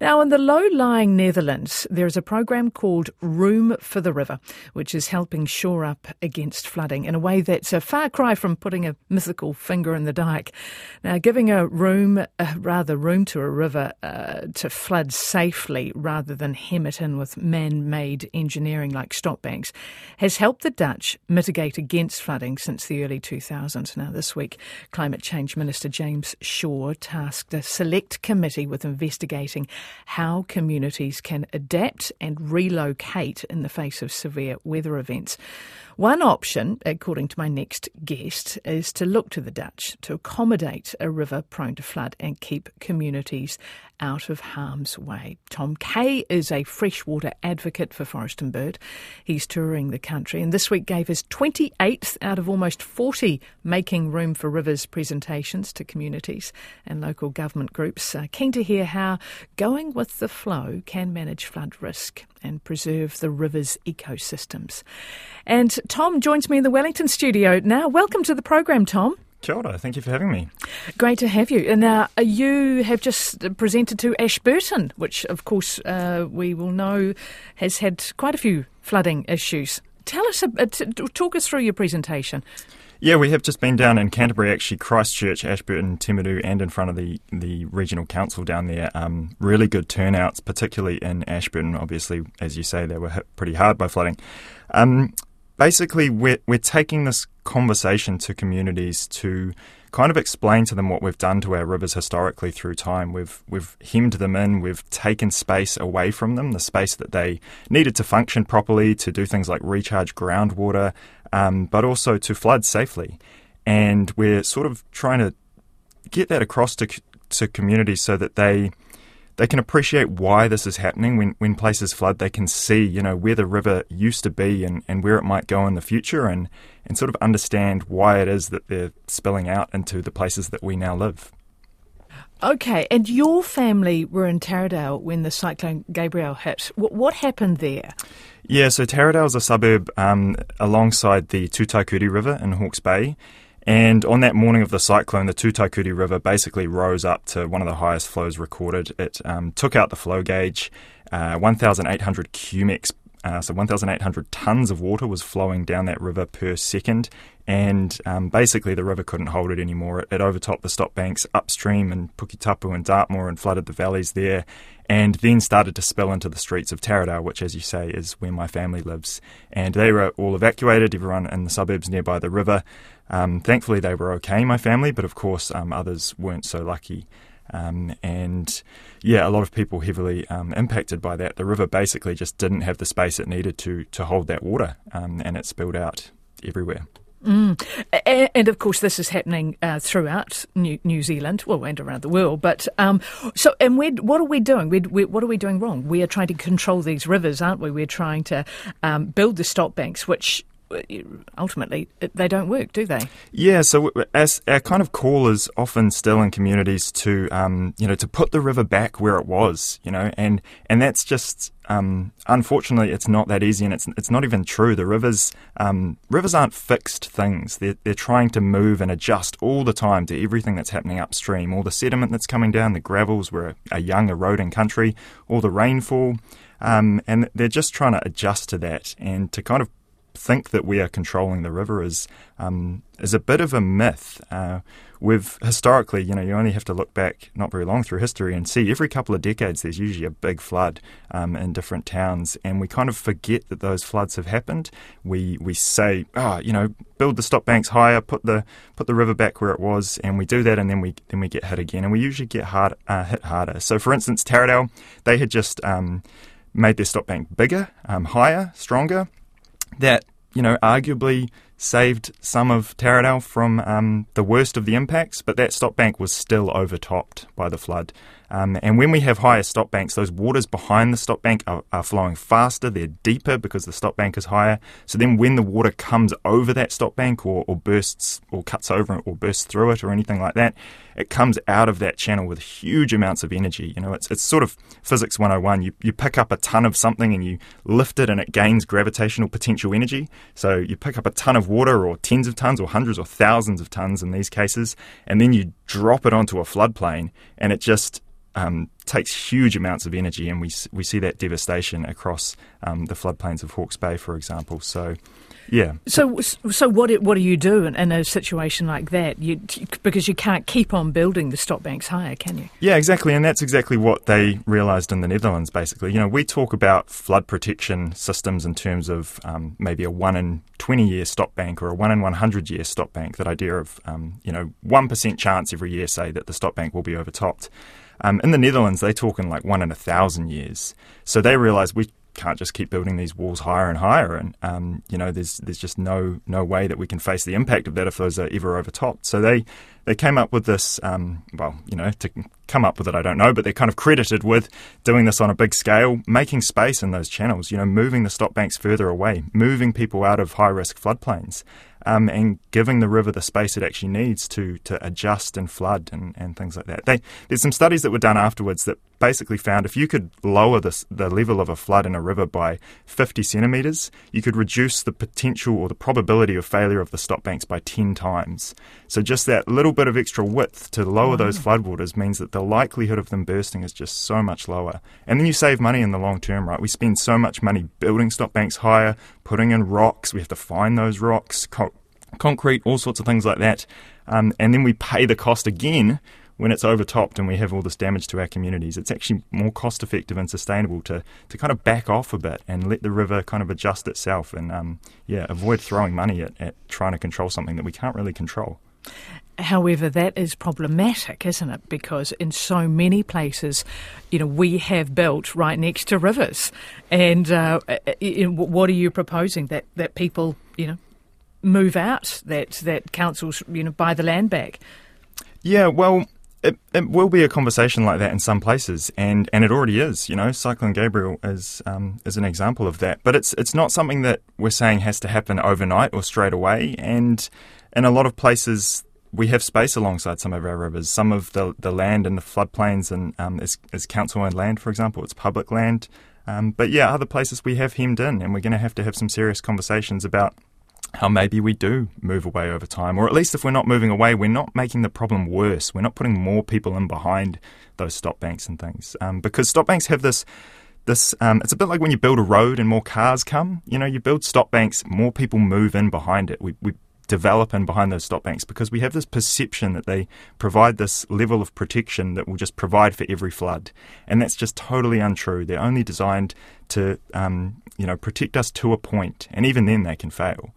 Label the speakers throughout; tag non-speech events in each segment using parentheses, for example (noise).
Speaker 1: Now, in the low lying Netherlands, there is a program called Room for the River, which is helping shore up against flooding in a way that's a far cry from putting a mythical finger in the dike. Now, giving a room, uh, rather room to a river uh, to flood safely rather than hem it in with man made engineering like stop banks has helped the Dutch mitigate against flooding since the early 2000s. Now, this week, Climate Change Minister James Shaw tasked a select committee with investigating how communities can adapt and relocate in the face of severe weather events. One option, according to my next guest, is to look to the Dutch to accommodate a river prone to flood and keep communities out of harm's way. Tom Kay is a freshwater advocate for Forest and Bird. He's touring the country and this week gave his 28th out of almost 40 Making Room for Rivers presentations to communities and local government groups. Uh, keen to hear how going with the flow can manage flood risk and preserve the river's ecosystems. And Tom joins me in the Wellington studio now. Welcome to the program, Tom.
Speaker 2: Kia ora, thank you for having me.
Speaker 1: Great to have you. And now, uh, you have just presented to Ashburton, which, of course, uh, we will know has had quite a few flooding issues. Tell us, uh, t- talk us through your presentation.
Speaker 2: Yeah, we have just been down in Canterbury, actually, Christchurch, Ashburton, Timaru, and in front of the, the regional council down there. Um, really good turnouts, particularly in Ashburton. Obviously, as you say, they were hit pretty hard by flooding. Um, basically, we're, we're taking this conversation to communities to kind of explain to them what we've done to our rivers historically through time. We've we've hemmed them in, we've taken space away from them, the space that they needed to function properly, to do things like recharge groundwater, um, but also to flood safely. And we're sort of trying to get that across to to communities so that they they can appreciate why this is happening when, when places flood. They can see, you know, where the river used to be and, and where it might go in the future and, and sort of understand why it is that they're spilling out into the places that we now live.
Speaker 1: Okay, and your family were in Taradale when the cyclone Gabrielle hit. What, what happened there?
Speaker 2: Yeah, so Taradale is a suburb um, alongside the Tutaikuri River in Hawke's Bay. And on that morning of the cyclone, the Tutaikuri River basically rose up to one of the highest flows recorded. It um, took out the flow gauge. Uh, 1,800 cumecs, uh, so 1,800 tonnes of water was flowing down that river per second. And um, basically, the river couldn't hold it anymore. It, it overtopped the stop banks upstream in Puketapu and Dartmoor and flooded the valleys there. And then started to spill into the streets of Taradale, which, as you say, is where my family lives. And they were all evacuated, everyone in the suburbs nearby the river. Um, thankfully, they were okay, my family, but of course, um, others weren't so lucky. Um, and yeah, a lot of people heavily um, impacted by that. The river basically just didn't have the space it needed to to hold that water, um, and it spilled out everywhere.
Speaker 1: Mm. And of course, this is happening uh, throughout New, Zealand, well, and around the world. But um, so, and what are we doing? We're, we're, what are we doing wrong? We are trying to control these rivers, aren't we? We're trying to um, build the stop banks, which ultimately they don't work, do they?
Speaker 2: Yeah. So as our kind of call is often still in communities to um, you know to put the river back where it was, you know, and and that's just um, unfortunately it's not that easy, and it's it's not even true. The rivers um, rivers aren't fixed things. They're they're trying to move and adjust all the time to everything that's happening upstream, all the sediment that's coming down, the gravels. We're a, a young eroding country, all the rainfall. Um, and they're just trying to adjust to that and to kind of think that we are controlling the river is um, is a bit of a myth. Uh, we've historically, you know, you only have to look back not very long through history and see every couple of decades there's usually a big flood um, in different towns, and we kind of forget that those floods have happened. We we say, oh, you know, build the stop banks higher, put the put the river back where it was, and we do that, and then we then we get hit again, and we usually get hard uh, hit harder. So, for instance, Taradale, they had just um, made their stop bank bigger, um, higher, stronger that you know arguably saved some of Taradale from um, the worst of the impacts, but that stop bank was still overtopped by the flood. Um, and when we have higher stop banks, those waters behind the stop bank are, are, flowing faster, they're deeper because the stop bank is higher. So then when the water comes over that stop bank or, or bursts or cuts over it or bursts through it or anything like that, it comes out of that channel with huge amounts of energy. You know, it's, it's sort of physics 101. You, you pick up a ton of something and you lift it and it gains gravitational potential energy. So you pick up a ton of water or tens of tons or hundreds or thousands of tons in these cases, and then you drop it onto a floodplain and it just um, takes huge amounts of energy, and we we see that devastation across um, the floodplains of Hawke's Bay, for example. So. Yeah.
Speaker 1: So, so what what do you do in, in, a situation like that? You because you can't keep on building the stop banks higher, can you?
Speaker 2: Yeah, exactly, and that's exactly what they realised in the Netherlands. Basically, you know, we talk about flood protection systems in terms of um, maybe a one in twenty year stop bank or a one in one hundred year stop bank. That idea of um, you know one percent chance every year, say that the stop bank will be overtopped. Um, in the Netherlands, they talk in like one in a thousand years. So they realise we can't just keep building these walls higher and higher, and um, you know, there's there's just no no way that we can face the impact of that if those are ever overtopped. So they they came up with this. Um, well, you know, to come up with it, I don't know, but they're kind of credited with doing this on a big scale, making space in those channels. You know, moving the stop banks further away, moving people out of high risk floodplains um, and giving the river the space it actually needs to to adjust and flood and, and things like that. They, there's some studies that were done afterwards that basically found if you could lower this, the level of a flood in a river by 50 centimetres, you could reduce the potential or the probability of failure of the stop banks by 10 times. So just that little bit of extra width to lower those floodwaters means that the likelihood of them bursting is just so much lower. And then you save money in the long term, right? We spend so much money building stop banks higher, putting in rocks, we have to find those rocks, co- concrete, all sorts of things like that. Um, and then we pay the cost again when it's overtopped and we have all this damage to our communities, it's actually more cost effective and sustainable to, to kind of back off a bit and let the river kind of adjust itself and um, yeah, avoid throwing money at, at trying to control something that we can't really control.
Speaker 1: However, that is problematic, isn't it? Because in so many places, you know, we have built right next to rivers. And uh, what are you proposing? That, that people, you know, move out, that, that councils, you know, buy the land back?
Speaker 2: Yeah, well, it, it will be a conversation like that in some places, and, and it already is. You know, Cyclone Gabrielle is um, is an example of that. But it's it's not something that we're saying has to happen overnight or straight away. And in a lot of places, we have space alongside some of our rivers. Some of the the land in the floodplains and um, is, is council owned land, for example. It's public land. Um, but yeah, other places we have hemmed in, and we're going to have to have some serious conversations about how maybe we do move away over time, or at least if we're not moving away, we're not making the problem worse. We're not putting more people in behind those stop banks and things, um, because stop banks have this. This um, it's a bit like when you build a road and more cars come. You know, you build stop banks, more people move in behind it. We, we develop in behind those stop banks because we have this perception that they provide this level of protection that will just provide for every flood, and that's just totally untrue. They're only designed to, um, you know, protect us to a point, and even then they can fail.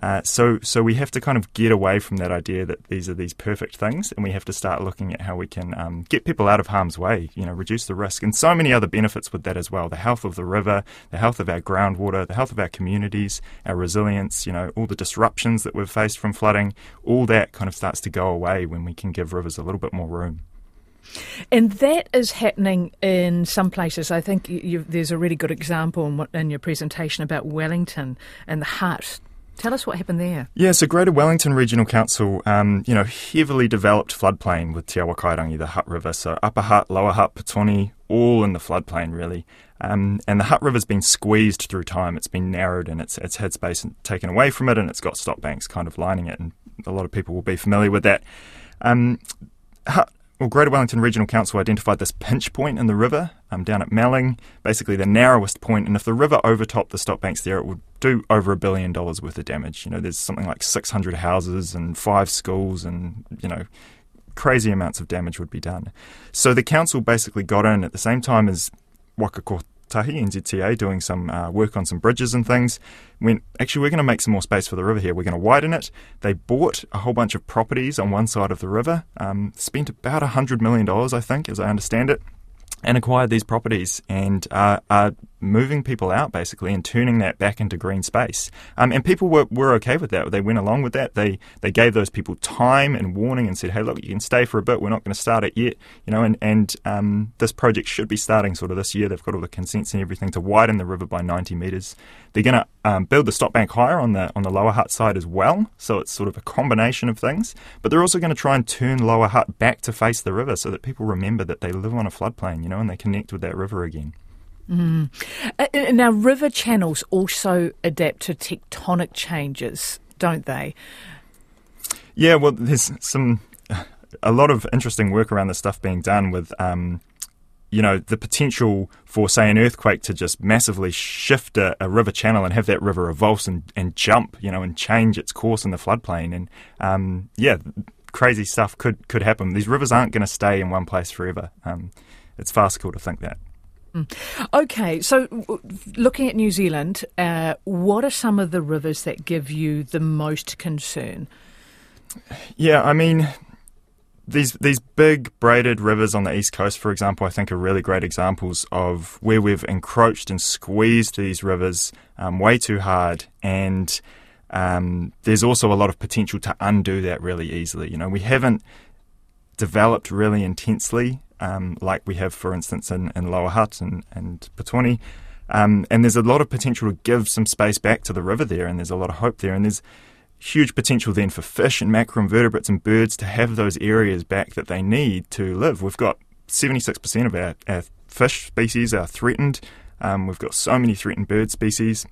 Speaker 2: Uh, so, so we have to kind of get away from that idea that these are these perfect things, and we have to start looking at how we can um, get people out of harm's way. You know, reduce the risk, and so many other benefits with that as well. The health of the river, the health of our groundwater, the health of our communities, our resilience. You know, all the disruptions that we've faced from flooding. All that kind of starts to go away when we can give rivers a little bit more room.
Speaker 1: And that is happening in some places. I think you, there's a really good example in, in, your presentation about Wellington and the Hutt Tell us what happened there.
Speaker 2: Yeah, so Greater Wellington Regional Council, um, you know, heavily developed floodplain with Te Awa Kairangi, the Hutt River. So Upper Hutt, Lower Hutt, Petone, all in the floodplain really. Um, and the Hutt River's been squeezed through time. It's been narrowed and it's, it's had space taken away from it and it's got stop banks kind of lining it. And a lot of people will be familiar with that. Um, Hutt well, Greater Wellington Regional Council identified this pinch point in the river um, down at Melling, basically the narrowest point. point, and if the river overtopped the stop banks there, it would do over a billion dollars worth of damage. You know, there's something like 600 houses and five schools, and you know, crazy amounts of damage would be done. So the council basically got in at the same time as Waka Kotahi, NZTA, doing some uh, work on some bridges and things, went, actually, we're going to make some more space for the river here. We're going to widen it. They bought a whole bunch of properties on one side of the river, um, spent about $100 million, I think, as I understand it, and acquired these properties and uh, are moving people out basically and turning that back into green space. Um, and people were, were okay with that. They went along with that. They they gave those people time and warning and said, hey, look, you can stay for a bit. We're not going to start it yet. You know, and, and um, this project should be starting sort of this year. They've got all the consents and everything to widen the river by 90 metres. They're going to um, build the stop bank higher on the on the Lower Hutt side as well. So it's sort of a combination of things. But they're also going to try and turn Lower Hutt back to face the river so that people remember that they live on a floodplain, you know, and they connect with that river again.
Speaker 1: Mm. Now, river channels also adapt to tectonic changes, don't they?
Speaker 2: Yeah, well, there's some a lot of interesting work around this stuff being done with um, you know, the potential for, say, an earthquake to just massively shift a, a river channel and have that river avulse and, and jump, you know, and change its course in the floodplain. And um, yeah, crazy stuff could could happen. These rivers aren't going to stay in one place forever. Um, it's farcical to think that.
Speaker 1: Mm. Okay, so looking at New Zealand, uh, what are some of the rivers that give you the most concern?
Speaker 2: Yeah, I mean, these these big braided rivers on the east coast, for example, I think are really great examples of where we've encroached and squeezed these rivers um, way too hard, and um, there's also a lot of potential to undo that really easily. You know, we haven't developed really intensely um, like we have, for instance, in, in Lower Hutt and, and Petone. Um, and there's a lot of potential to give some space back to the river there, and there's a lot of hope there. And there's huge potential then for fish and macroinvertebrates and birds to have those areas back that they need to live. We've got 76% of our, our fish species are threatened. Um, we've got so many threatened bird species.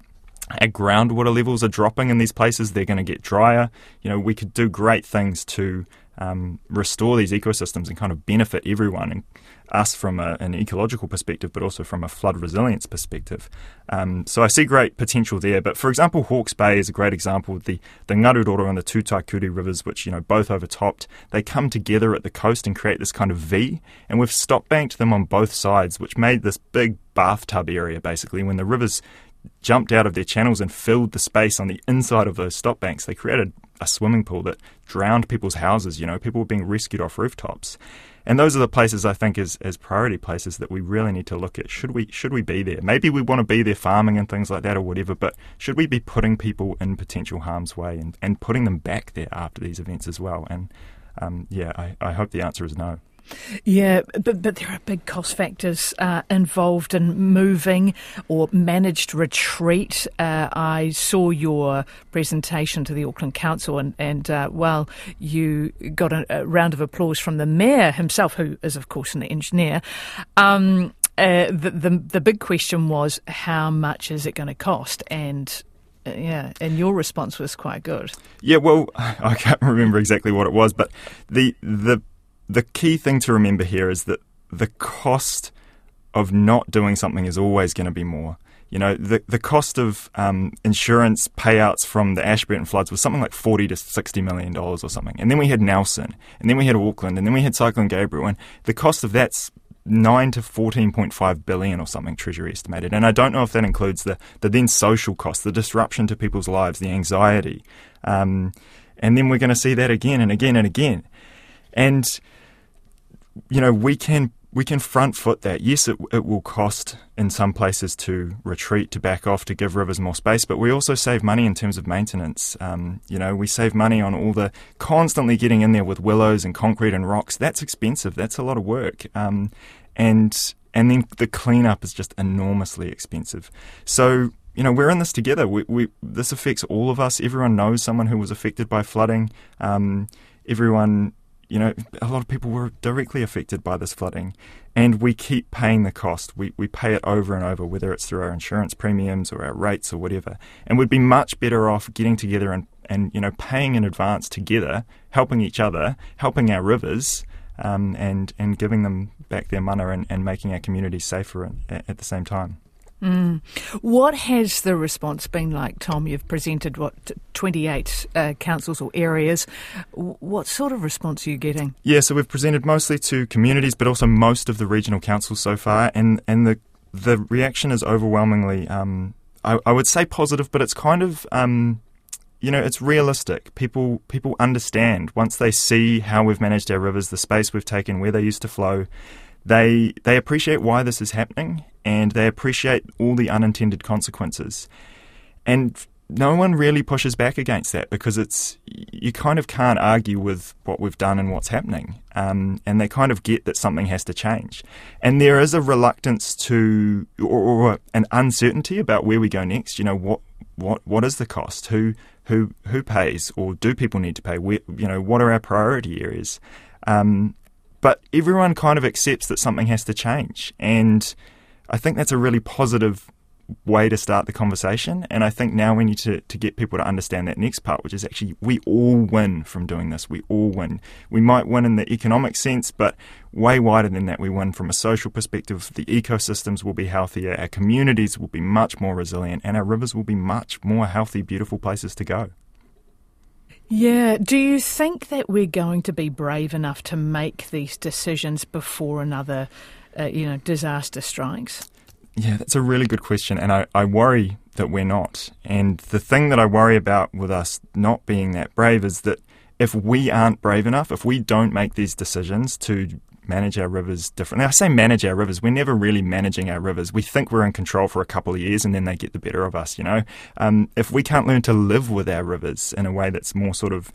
Speaker 2: Our groundwater levels are dropping in these places. They're going to get drier. You know, we could do great things to um, restore these ecosystems and kind of benefit everyone, and us from a, an ecological perspective, but also from a flood resilience perspective. Um, so I see great potential there. But for example, Hawke's Bay is a great example. The the Ngaruroro and the Two Tutaikuri rivers, which you know both overtopped, they come together at the coast and create this kind of V, and we've stop banked them on both sides, which made this big bathtub area basically when the rivers jumped out of their channels and filled the space on the inside of those stop banks. They created a swimming pool that drowned people's houses. You know, people were being rescued off rooftops. And those are the places I think as, as priority places that we really need to look at. Should we should we be there? Maybe we want to be there farming and things like that or whatever, but should we be putting people in potential harm's way and, and putting them back there after these events as well? And um, yeah, I, I hope the answer is no.
Speaker 1: Yeah, but, but there are big cost factors uh, involved in moving or managed retreat. Uh, I saw your presentation to the Auckland Council, and, and uh, well, you got a, a, round of applause from the mayor himself, who is, of course, an engineer. Um, uh, the, the, the big question was how much is it going to cost, and uh, yeah, and your response was quite good.
Speaker 2: Yeah, well, (laughs) I can't remember exactly what it was, but the the the key thing to remember here is that the cost of not doing something is always going to be more. You know, the the cost of um, insurance payouts from the Ashburton floods was something like forty to sixty million dollars or something, and then we had Nelson, and then we had Auckland, and then we had Cyclone Gabrielle. and the cost of that's nine to fourteen point five billion or something Treasury estimated, and I don't know if that includes the the then social cost, the disruption to people's lives, the anxiety, um, and then we're going to see that again and again and again, and you know, we can we can front foot that. Yes, it, it will cost in some places to retreat, to back off, to give rivers more space, but we also save money in terms of maintenance. Um, you know, we save money on all the constantly getting in there with willows and concrete and rocks. That's expensive. That's a lot of work. Um, and and then the cleanup is just enormously expensive. So you know, we're in this together. We, we, this affects all of us. Everyone knows someone who was affected by flooding. Um, everyone you know, a lot of people were directly affected by this flooding, and we keep paying the cost. We, we pay it over and over, whether it's through our insurance premiums or our rates or whatever. And we'd be much better off getting together and, and you know, paying in advance together, helping each other, helping our rivers, um, and, and giving them back their mana and, and making our communities safer at, at the same time.
Speaker 1: Mm. What has the response been like, Tom? You've presented what 28 uh, councils or areas. What sort of response are you getting?
Speaker 2: Yeah, so we've presented mostly to communities, but also most of the regional councils so far, and and the the reaction is overwhelmingly, um, I, I, would say positive, but it's kind of. Um, you know, it's realistic. People people understand once they see how we've managed our rivers, the space we've taken, where they used to flow. They they appreciate why this is happening, and they appreciate all the unintended consequences. And no one really pushes back against that because it's you kind of can't argue with what we've done and what's happening, um, and they kind of get that something has to change. And there is a reluctance to or, or, an uncertainty about where we go next. You know what what what is the cost? Who who who pays, or do people need to pay? Where, you know what are our priority areas? Um, but everyone kind of accepts that something has to change, and I think that's a really positive way to start the conversation. And I think now we need to, to get people to understand that next part, which is actually we all win from doing this. We all win. We might win in the economic sense, but way wider than that. We win from a social perspective. The ecosystems will be healthier, our communities will be much more resilient, and our rivers will be much more healthy, beautiful places to go.
Speaker 1: Yeah. Do you think that we're going to be brave enough to make these decisions before another, uh, you know, disaster strikes?
Speaker 2: Yeah, that's a really good question, and I, I worry that we're not. And the thing that I worry about with us not being that brave is that if we aren't brave enough, if we don't make these decisions to manage our rivers differently. I say manage our rivers. We're never really managing our rivers. We think we're in control for a couple of years and then they get the better of us, you know. Um, if we can't learn to live with our rivers in a way that's more sort of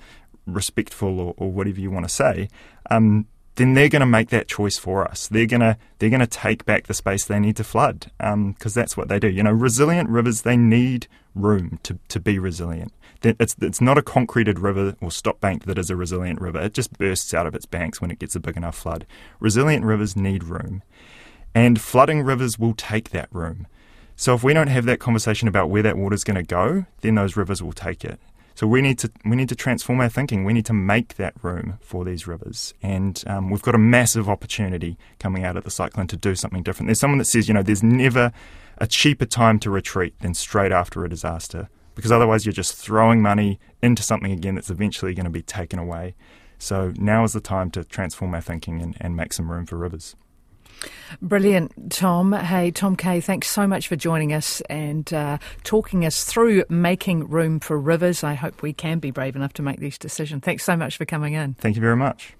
Speaker 2: respectful or, or whatever you want to say, um, then they're going to make that choice for us. They're going to they're going to take back the space they need to flood because um, that's what they do. You know, resilient rivers they need room to, to be resilient. It's it's not a concreted river or stop bank that is a resilient river. It just bursts out of its banks when it gets a big enough flood. Resilient rivers need room, and flooding rivers will take that room. So if we don't have that conversation about where that water is going to go, then those rivers will take it. So we need to we need to transform our thinking. We need to make that room for these rivers, and um, we've got a massive opportunity coming out of the cyclone to do something different. There's someone that says, you know, there's never a cheaper time to retreat than straight after a disaster, because otherwise you're just throwing money into something again that's eventually going to be taken away. So now is the time to transform our thinking and, and make some room for rivers.
Speaker 1: Brilliant, Tom. Hey, Tom Kay, thanks so much for joining us and uh, talking us through making room for rivers. I hope we can be brave enough to make these decisions. Thanks so much for coming in.
Speaker 2: Thank you very much.